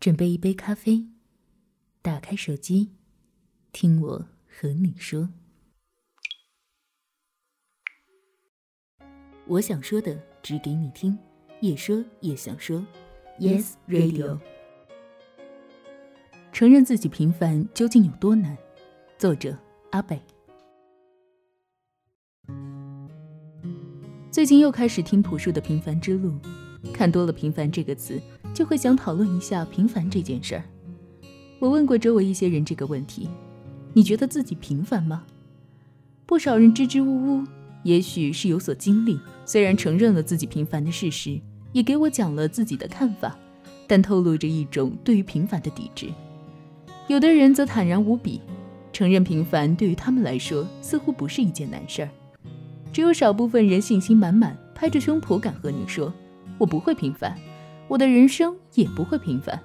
准备一杯咖啡，打开手机，听我和你说。我想说的，只给你听，也说也想说。Yes Radio。承认自己平凡究竟有多难？作者阿北。最近又开始听朴树的《平凡之路》，看多了“平凡”这个词。就会想讨论一下平凡这件事儿。我问过周围一些人这个问题：你觉得自己平凡吗？不少人支支吾吾，也许是有所经历。虽然承认了自己平凡的事实，也给我讲了自己的看法，但透露着一种对于平凡的抵制。有的人则坦然无比，承认平凡对于他们来说似乎不是一件难事儿。只有少部分人信心满满，拍着胸脯敢和你说：“我不会平凡。”我的人生也不会平凡。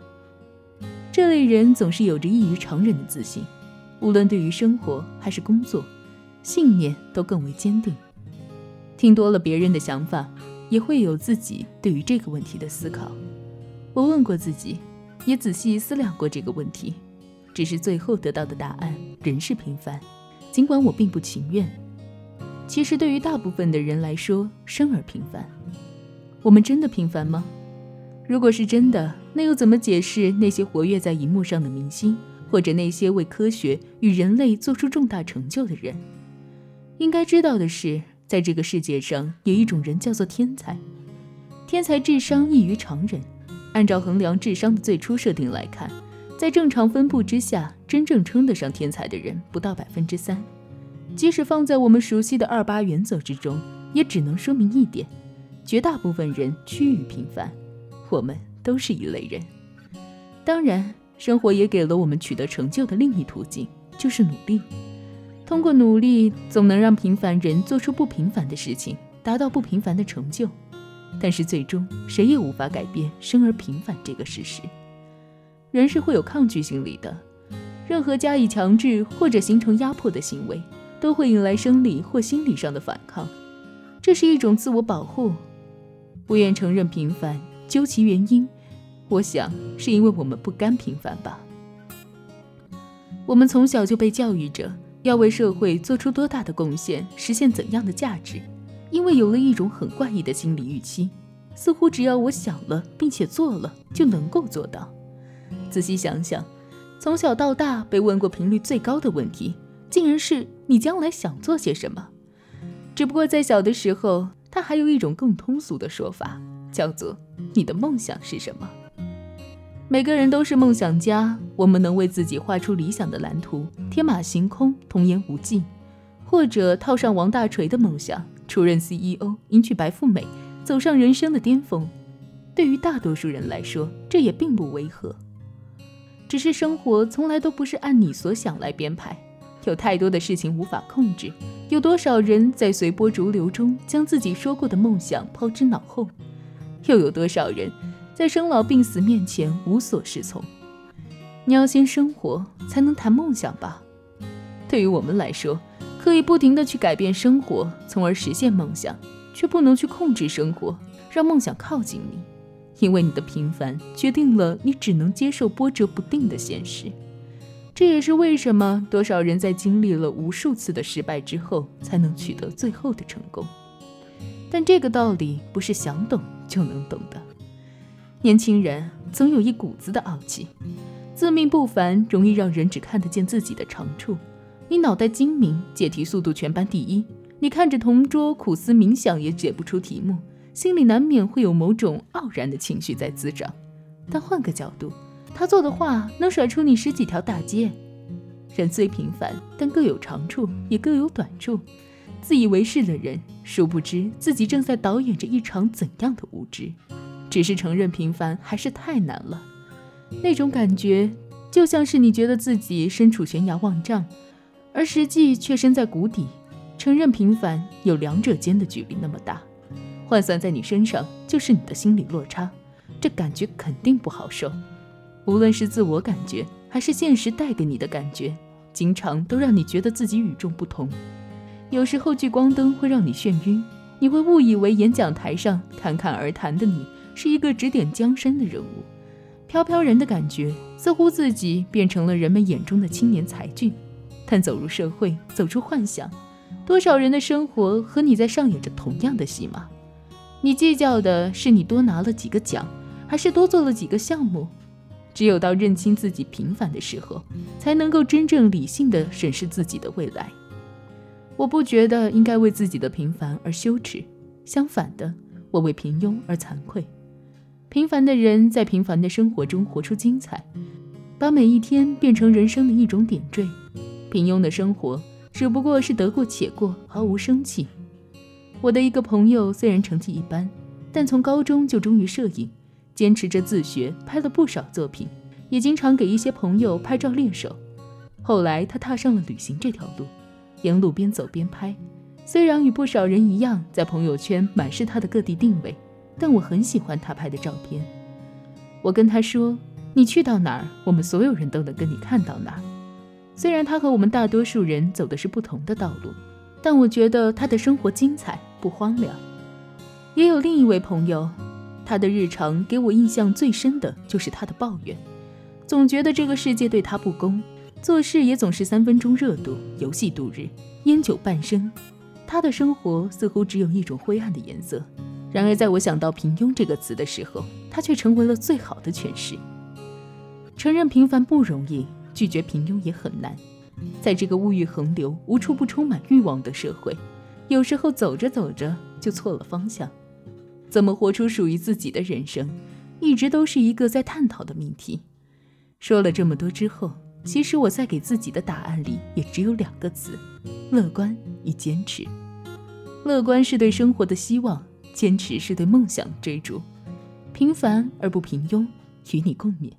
这类人总是有着异于常人的自信，无论对于生活还是工作，信念都更为坚定。听多了别人的想法，也会有自己对于这个问题的思考。我问过自己，也仔细思量过这个问题，只是最后得到的答案仍是平凡，尽管我并不情愿。其实对于大部分的人来说，生而平凡。我们真的平凡吗？如果是真的，那又怎么解释那些活跃在荧幕上的明星，或者那些为科学与人类做出重大成就的人？应该知道的是，在这个世界上有一种人叫做天才。天才智商异于常人。按照衡量智商的最初设定来看，在正常分布之下，真正称得上天才的人不到百分之三。即使放在我们熟悉的二八原则之中，也只能说明一点：绝大部分人趋于平凡。我们都是一类人，当然，生活也给了我们取得成就的另一途径，就是努力。通过努力，总能让平凡人做出不平凡的事情，达到不平凡的成就。但是，最终谁也无法改变生而平凡这个事实。人是会有抗拒心理的，任何加以强制或者形成压迫的行为，都会引来生理或心理上的反抗。这是一种自我保护，不愿承认平凡。究其原因，我想是因为我们不甘平凡吧。我们从小就被教育着要为社会做出多大的贡献，实现怎样的价值，因为有了一种很怪异的心理预期，似乎只要我想了并且做了就能够做到。仔细想想，从小到大被问过频率最高的问题，竟然是你将来想做些什么。只不过在小的时候，他还有一种更通俗的说法。叫做你的梦想是什么？每个人都是梦想家，我们能为自己画出理想的蓝图，天马行空，童言无忌，或者套上王大锤的梦想，出任 CEO，迎娶白富美，走上人生的巅峰。对于大多数人来说，这也并不违和。只是生活从来都不是按你所想来编排，有太多的事情无法控制。有多少人在随波逐流中将自己说过的梦想抛之脑后？又有多少人在生老病死面前无所适从？你要先生活，才能谈梦想吧。对于我们来说，可以不停地去改变生活，从而实现梦想，却不能去控制生活，让梦想靠近你。因为你的平凡决定了你只能接受波折不定的现实。这也是为什么多少人在经历了无数次的失败之后，才能取得最后的成功。但这个道理不是想懂。就能懂得，年轻人总有一股子的傲气，自命不凡，容易让人只看得见自己的长处。你脑袋精明，解题速度全班第一，你看着同桌苦思冥想也解不出题目，心里难免会有某种傲然的情绪在滋长。但换个角度，他做的话能甩出你十几条大街。人虽平凡，但各有长处，也各有短处。自以为是的人，殊不知自己正在导演着一场怎样的无知。只是承认平凡还是太难了。那种感觉，就像是你觉得自己身处悬崖望丈，而实际却身在谷底。承认平凡有两者间的距离那么大，换算在你身上就是你的心理落差。这感觉肯定不好受。无论是自我感觉，还是现实带给你的感觉，经常都让你觉得自己与众不同。有时候聚光灯会让你眩晕，你会误以为演讲台上侃侃而谈的你是一个指点江山的人物，飘飘然的感觉，似乎自己变成了人们眼中的青年才俊。但走入社会，走出幻想，多少人的生活和你在上演着同样的戏码？你计较的是你多拿了几个奖，还是多做了几个项目？只有到认清自己平凡的时候，才能够真正理性的审视自己的未来。我不觉得应该为自己的平凡而羞耻，相反的，我为平庸而惭愧。平凡的人在平凡的生活中活出精彩，把每一天变成人生的一种点缀。平庸的生活只不过是得过且过，毫无生气。我的一个朋友虽然成绩一般，但从高中就忠于摄影，坚持着自学，拍了不少作品，也经常给一些朋友拍照练手。后来他踏上了旅行这条路，沿路边走边拍。虽然与不少人一样，在朋友圈满是他的各地定位。但我很喜欢他拍的照片。我跟他说：“你去到哪儿，我们所有人都能跟你看到哪儿。”虽然他和我们大多数人走的是不同的道路，但我觉得他的生活精彩不荒凉。也有另一位朋友，他的日常给我印象最深的就是他的抱怨，总觉得这个世界对他不公，做事也总是三分钟热度，游戏度日，烟酒半生。他的生活似乎只有一种灰暗的颜色。然而，在我想到“平庸”这个词的时候，他却成为了最好的诠释。承认平凡不容易，拒绝平庸也很难。在这个物欲横流、无处不充满欲望的社会，有时候走着走着就错了方向。怎么活出属于自己的人生，一直都是一个在探讨的命题。说了这么多之后，其实我在给自己的答案里也只有两个字：乐观与坚持。乐观是对生活的希望。坚持是对梦想的追逐，平凡而不平庸，与你共勉。